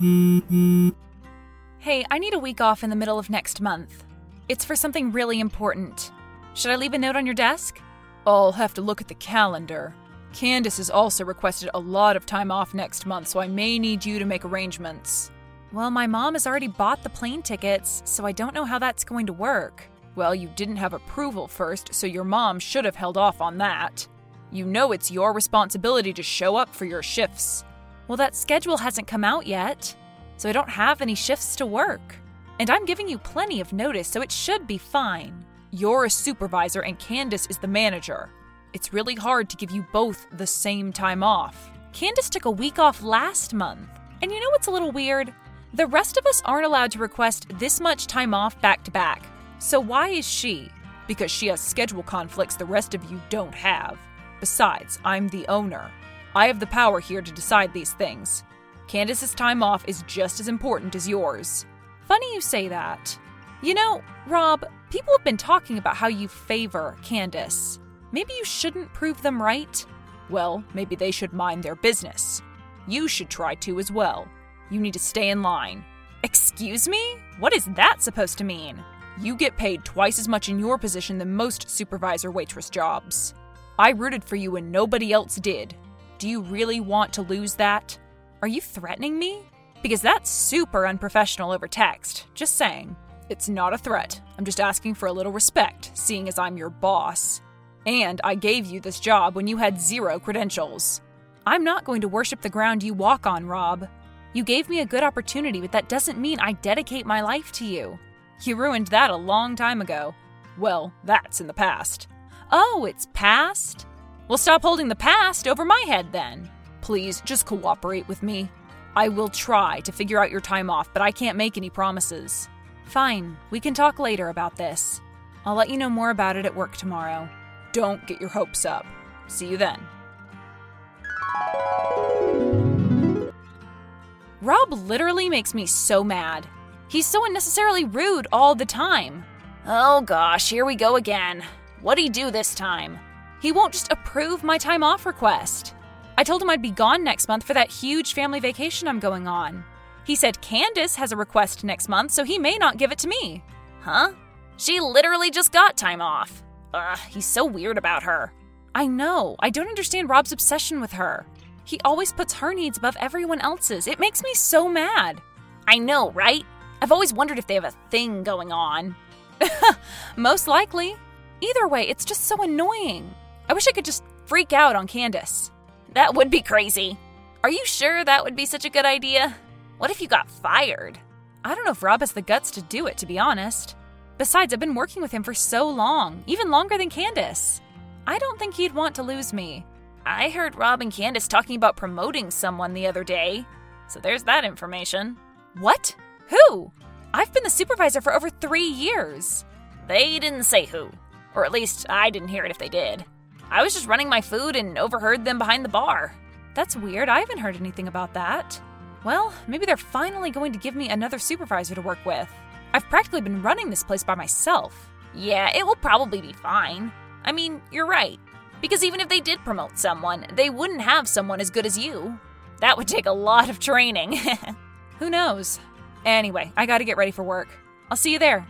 Hey, I need a week off in the middle of next month. It's for something really important. Should I leave a note on your desk? I'll have to look at the calendar. Candace has also requested a lot of time off next month, so I may need you to make arrangements. Well, my mom has already bought the plane tickets, so I don't know how that's going to work. Well, you didn't have approval first, so your mom should have held off on that. You know it's your responsibility to show up for your shifts. Well, that schedule hasn't come out yet, so I don't have any shifts to work. And I'm giving you plenty of notice, so it should be fine. You're a supervisor and Candace is the manager. It's really hard to give you both the same time off. Candace took a week off last month. And you know what's a little weird? The rest of us aren't allowed to request this much time off back to back. So why is she? Because she has schedule conflicts the rest of you don't have. Besides, I'm the owner. I have the power here to decide these things. Candace's time off is just as important as yours. Funny you say that. You know, Rob, people have been talking about how you favor Candace. Maybe you shouldn't prove them right? Well, maybe they should mind their business. You should try to as well. You need to stay in line. Excuse me? What is that supposed to mean? You get paid twice as much in your position than most supervisor waitress jobs. I rooted for you and nobody else did. Do you really want to lose that? Are you threatening me? Because that's super unprofessional over text. Just saying. It's not a threat. I'm just asking for a little respect, seeing as I'm your boss. And I gave you this job when you had zero credentials. I'm not going to worship the ground you walk on, Rob. You gave me a good opportunity, but that doesn't mean I dedicate my life to you. You ruined that a long time ago. Well, that's in the past. Oh, it's past? Well, stop holding the past over my head then. Please, just cooperate with me. I will try to figure out your time off, but I can't make any promises. Fine, we can talk later about this. I'll let you know more about it at work tomorrow. Don't get your hopes up. See you then. Rob literally makes me so mad. He's so unnecessarily rude all the time. Oh gosh, here we go again. What'd he do this time? He won't just approve my time off request. I told him I'd be gone next month for that huge family vacation I'm going on. He said Candace has a request next month, so he may not give it to me. Huh? She literally just got time off. Ugh, he's so weird about her. I know. I don't understand Rob's obsession with her. He always puts her needs above everyone else's. It makes me so mad. I know, right? I've always wondered if they have a thing going on. Most likely. Either way, it's just so annoying. I wish I could just freak out on Candace. That would be crazy. Are you sure that would be such a good idea? What if you got fired? I don't know if Rob has the guts to do it, to be honest. Besides, I've been working with him for so long, even longer than Candace. I don't think he'd want to lose me. I heard Rob and Candace talking about promoting someone the other day, so there's that information. What? Who? I've been the supervisor for over three years. They didn't say who. Or at least I didn't hear it if they did. I was just running my food and overheard them behind the bar. That's weird. I haven't heard anything about that. Well, maybe they're finally going to give me another supervisor to work with. I've practically been running this place by myself. Yeah, it will probably be fine. I mean, you're right. Because even if they did promote someone, they wouldn't have someone as good as you. That would take a lot of training. Who knows? Anyway, I gotta get ready for work. I'll see you there.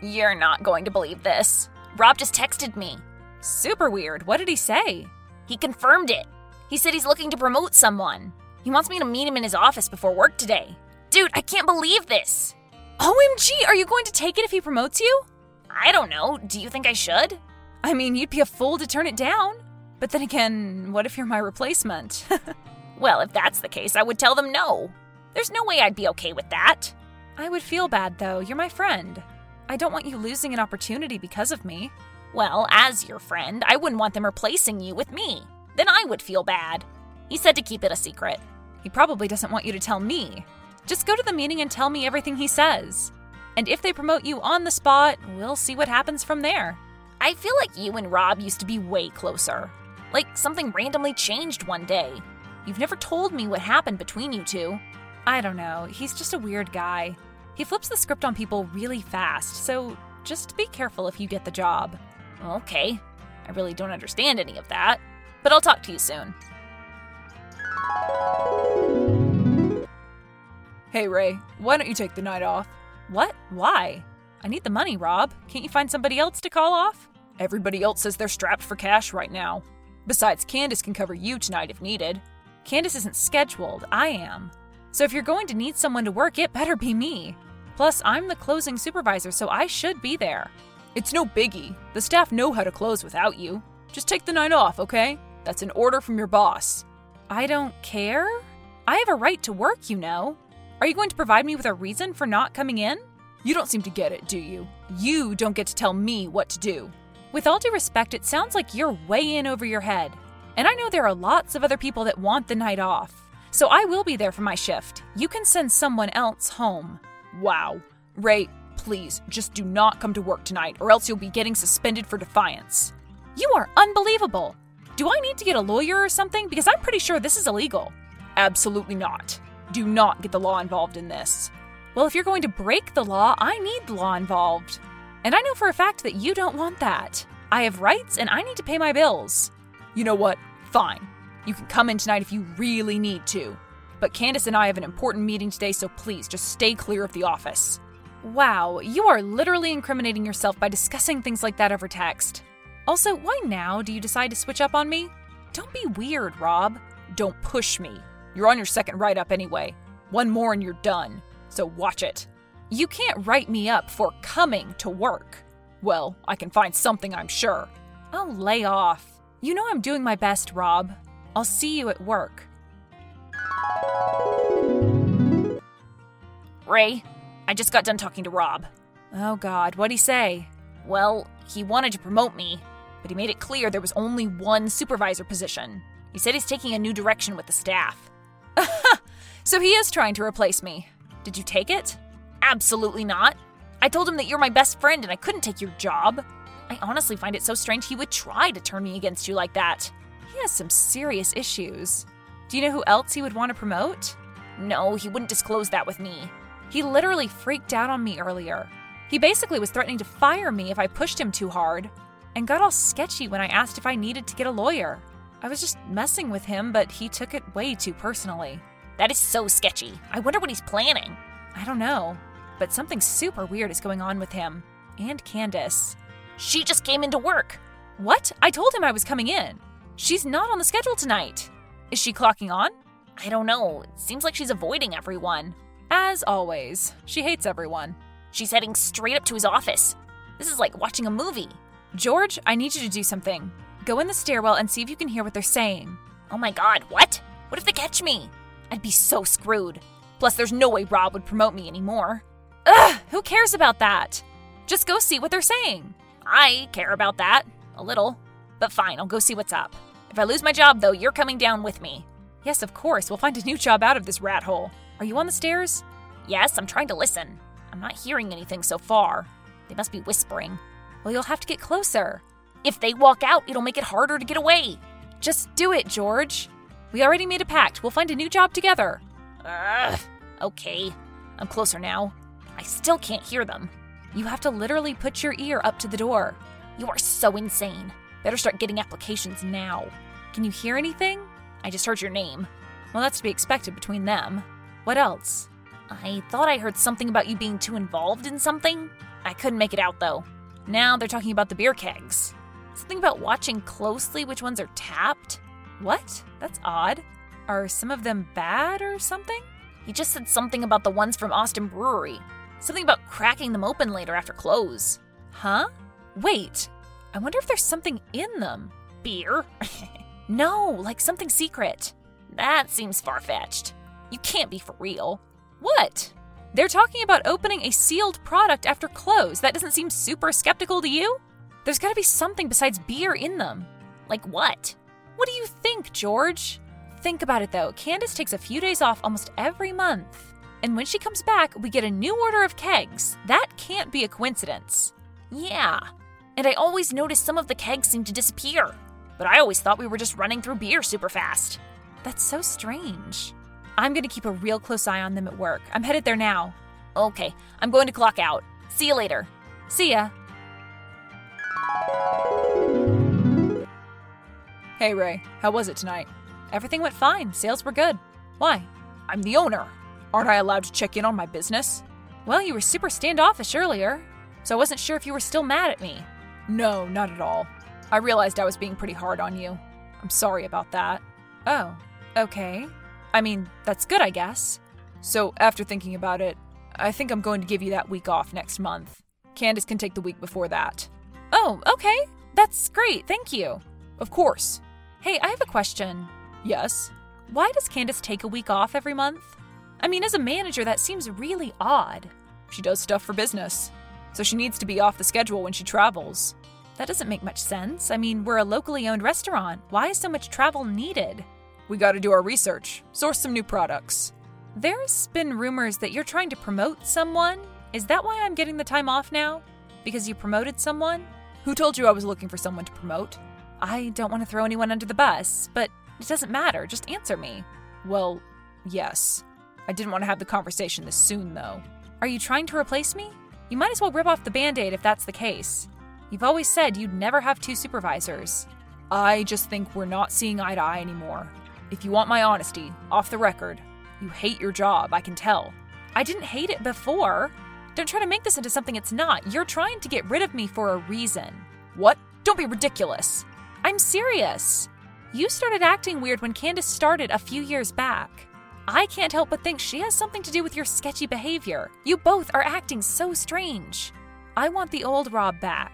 You're not going to believe this. Rob just texted me. Super weird. What did he say? He confirmed it. He said he's looking to promote someone. He wants me to meet him in his office before work today. Dude, I can't believe this. OMG, are you going to take it if he promotes you? I don't know. Do you think I should? I mean, you'd be a fool to turn it down. But then again, what if you're my replacement? well, if that's the case, I would tell them no. There's no way I'd be okay with that. I would feel bad, though. You're my friend. I don't want you losing an opportunity because of me. Well, as your friend, I wouldn't want them replacing you with me. Then I would feel bad. He said to keep it a secret. He probably doesn't want you to tell me. Just go to the meeting and tell me everything he says. And if they promote you on the spot, we'll see what happens from there. I feel like you and Rob used to be way closer. Like something randomly changed one day. You've never told me what happened between you two. I don't know. He's just a weird guy. He flips the script on people really fast, so just be careful if you get the job. Okay, I really don't understand any of that, but I'll talk to you soon. Hey, Ray, why don't you take the night off? What? Why? I need the money, Rob. Can't you find somebody else to call off? Everybody else says they're strapped for cash right now. Besides, Candace can cover you tonight if needed. Candace isn't scheduled, I am. So if you're going to need someone to work, it better be me. Plus, I'm the closing supervisor, so I should be there. It's no biggie. The staff know how to close without you. Just take the night off, okay? That's an order from your boss. I don't care. I have a right to work, you know. Are you going to provide me with a reason for not coming in? You don't seem to get it, do you? You don't get to tell me what to do. With all due respect, it sounds like you're way in over your head. And I know there are lots of other people that want the night off. So I will be there for my shift. You can send someone else home. Wow. Ray, please, just do not come to work tonight, or else you'll be getting suspended for defiance. You are unbelievable. Do I need to get a lawyer or something? Because I'm pretty sure this is illegal. Absolutely not. Do not get the law involved in this. Well, if you're going to break the law, I need the law involved. And I know for a fact that you don't want that. I have rights and I need to pay my bills. You know what? Fine. You can come in tonight if you really need to. But Candace and I have an important meeting today, so please just stay clear of the office. Wow, you are literally incriminating yourself by discussing things like that over text. Also, why now do you decide to switch up on me? Don't be weird, Rob. Don't push me. You're on your second write up anyway. One more and you're done. So watch it. You can't write me up for coming to work. Well, I can find something, I'm sure. Oh, lay off. You know I'm doing my best, Rob. I'll see you at work. Ray, I just got done talking to Rob. Oh, God, what'd he say? Well, he wanted to promote me, but he made it clear there was only one supervisor position. He said he's taking a new direction with the staff. so he is trying to replace me. Did you take it? Absolutely not. I told him that you're my best friend and I couldn't take your job. I honestly find it so strange he would try to turn me against you like that. He has some serious issues. Do you know who else he would want to promote? No, he wouldn't disclose that with me. He literally freaked out on me earlier. He basically was threatening to fire me if I pushed him too hard, and got all sketchy when I asked if I needed to get a lawyer. I was just messing with him, but he took it way too personally. That is so sketchy. I wonder what he's planning. I don't know, but something super weird is going on with him. And Candace. She just came into work. What? I told him I was coming in. She's not on the schedule tonight. Is she clocking on? I don't know. It seems like she's avoiding everyone. As always, she hates everyone. She's heading straight up to his office. This is like watching a movie. George, I need you to do something. Go in the stairwell and see if you can hear what they're saying. Oh my god, what? What if they catch me? I'd be so screwed. Plus, there's no way Rob would promote me anymore. Ugh, who cares about that? Just go see what they're saying. I care about that. A little. But fine, I'll go see what's up. If I lose my job, though, you're coming down with me. Yes, of course. We'll find a new job out of this rat hole. Are you on the stairs? Yes, I'm trying to listen. I'm not hearing anything so far. They must be whispering. Well, you'll have to get closer. If they walk out, it'll make it harder to get away. Just do it, George. We already made a pact. We'll find a new job together. Ugh. Okay. I'm closer now. I still can't hear them. You have to literally put your ear up to the door. You are so insane. Better start getting applications now. Can you hear anything? I just heard your name. Well, that's to be expected between them. What else? I thought I heard something about you being too involved in something. I couldn't make it out though. Now they're talking about the beer kegs. Something about watching closely which ones are tapped? What? That's odd. Are some of them bad or something? He just said something about the ones from Austin Brewery. Something about cracking them open later after close. Huh? Wait, I wonder if there's something in them. Beer? no, like something secret. That seems far fetched. You can't be for real. What? They're talking about opening a sealed product after close. That doesn't seem super skeptical to you? There's gotta be something besides beer in them. Like what? What do you think, George? Think about it though. Candace takes a few days off almost every month. And when she comes back, we get a new order of kegs. That can't be a coincidence. Yeah. And I always noticed some of the kegs seemed to disappear. But I always thought we were just running through beer super fast. That's so strange. I'm gonna keep a real close eye on them at work. I'm headed there now. Okay, I'm going to clock out. See you later. See ya. Hey, Ray, how was it tonight? Everything went fine. Sales were good. Why? I'm the owner. Aren't I allowed to check in on my business? Well, you were super standoffish earlier, so I wasn't sure if you were still mad at me. No, not at all. I realized I was being pretty hard on you. I'm sorry about that. Oh, okay. I mean, that's good, I guess. So, after thinking about it, I think I'm going to give you that week off next month. Candace can take the week before that. Oh, okay. That's great. Thank you. Of course. Hey, I have a question. Yes? Why does Candace take a week off every month? I mean, as a manager, that seems really odd. She does stuff for business, so she needs to be off the schedule when she travels. That doesn't make much sense. I mean, we're a locally owned restaurant. Why is so much travel needed? We gotta do our research, source some new products. There's been rumors that you're trying to promote someone. Is that why I'm getting the time off now? Because you promoted someone? Who told you I was looking for someone to promote? I don't want to throw anyone under the bus, but it doesn't matter. Just answer me. Well, yes. I didn't want to have the conversation this soon, though. Are you trying to replace me? You might as well rip off the band aid if that's the case. You've always said you'd never have two supervisors. I just think we're not seeing eye to eye anymore. If you want my honesty, off the record, you hate your job, I can tell. I didn't hate it before. Don't try to make this into something it's not. You're trying to get rid of me for a reason. What? Don't be ridiculous. I'm serious. You started acting weird when Candace started a few years back. I can't help but think she has something to do with your sketchy behavior. You both are acting so strange. I want the old Rob back.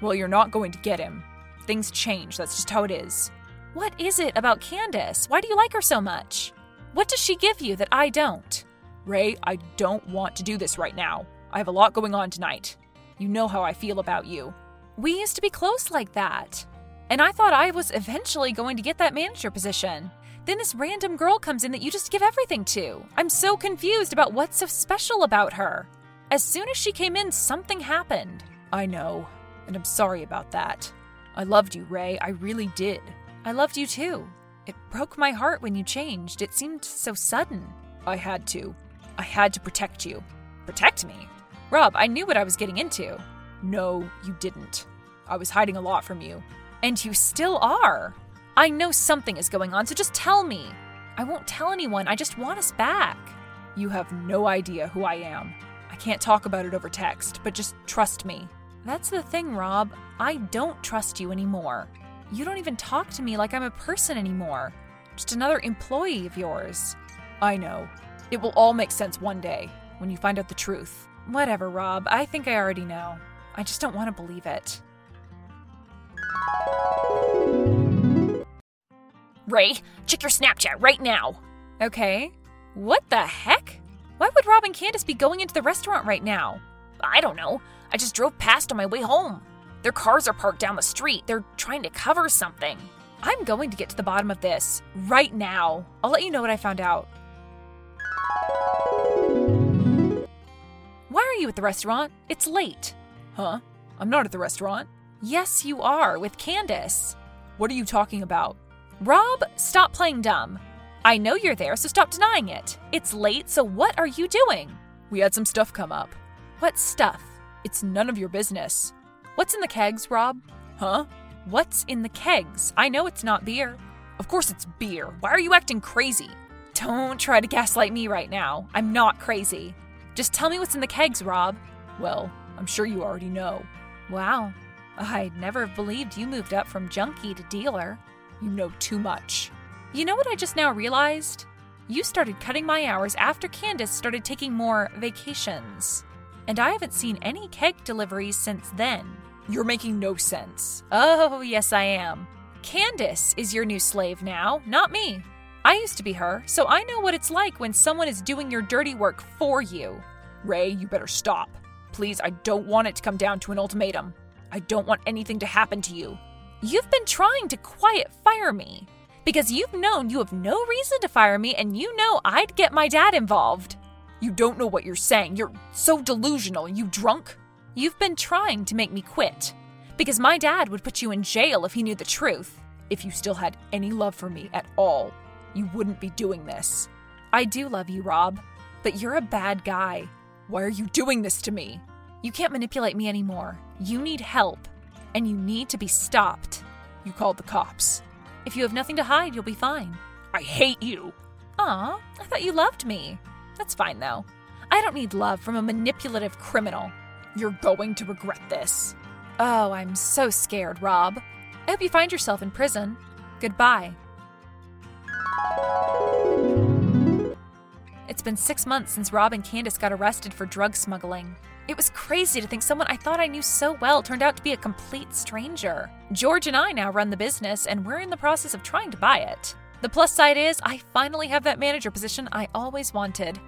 Well, you're not going to get him. Things change, that's just how it is. What is it about Candace? Why do you like her so much? What does she give you that I don't? Ray, I don't want to do this right now. I have a lot going on tonight. You know how I feel about you. We used to be close like that. And I thought I was eventually going to get that manager position. Then this random girl comes in that you just give everything to. I'm so confused about what's so special about her. As soon as she came in, something happened. I know, and I'm sorry about that. I loved you, Ray. I really did. I loved you too. It broke my heart when you changed. It seemed so sudden. I had to. I had to protect you. Protect me? Rob, I knew what I was getting into. No, you didn't. I was hiding a lot from you. And you still are. I know something is going on, so just tell me. I won't tell anyone. I just want us back. You have no idea who I am. I can't talk about it over text, but just trust me. That's the thing, Rob. I don't trust you anymore. You don't even talk to me like I'm a person anymore. Just another employee of yours. I know. It will all make sense one day when you find out the truth. Whatever, Rob. I think I already know. I just don't want to believe it. Ray, check your Snapchat right now. Okay. What the heck? Why would Rob and Candace be going into the restaurant right now? I don't know. I just drove past on my way home. Their cars are parked down the street. They're trying to cover something. I'm going to get to the bottom of this right now. I'll let you know what I found out. Why are you at the restaurant? It's late. Huh? I'm not at the restaurant. Yes, you are, with Candace. What are you talking about? Rob, stop playing dumb. I know you're there, so stop denying it. It's late, so what are you doing? We had some stuff come up. What stuff? It's none of your business. What's in the kegs, Rob? Huh? What's in the kegs? I know it's not beer. Of course it's beer. Why are you acting crazy? Don't try to gaslight me right now. I'm not crazy. Just tell me what's in the kegs, Rob. Well, I'm sure you already know. Wow. I'd never have believed you moved up from junkie to dealer. You know too much. You know what I just now realized? You started cutting my hours after Candace started taking more vacations. And I haven't seen any keg deliveries since then. You're making no sense. Oh, yes, I am. Candace is your new slave now, not me. I used to be her, so I know what it's like when someone is doing your dirty work for you. Ray, you better stop. Please, I don't want it to come down to an ultimatum. I don't want anything to happen to you. You've been trying to quiet fire me because you've known you have no reason to fire me and you know I'd get my dad involved. You don't know what you're saying. You're so delusional. You drunk? You've been trying to make me quit because my dad would put you in jail if he knew the truth. If you still had any love for me at all, you wouldn't be doing this. I do love you, Rob, but you're a bad guy. Why are you doing this to me? You can't manipulate me anymore. You need help, and you need to be stopped. You called the cops. If you have nothing to hide, you'll be fine. I hate you. Aw, I thought you loved me. That's fine, though. I don't need love from a manipulative criminal. You're going to regret this. Oh, I'm so scared, Rob. I hope you find yourself in prison. Goodbye. It's been six months since Rob and Candace got arrested for drug smuggling. It was crazy to think someone I thought I knew so well turned out to be a complete stranger. George and I now run the business, and we're in the process of trying to buy it. The plus side is, I finally have that manager position I always wanted.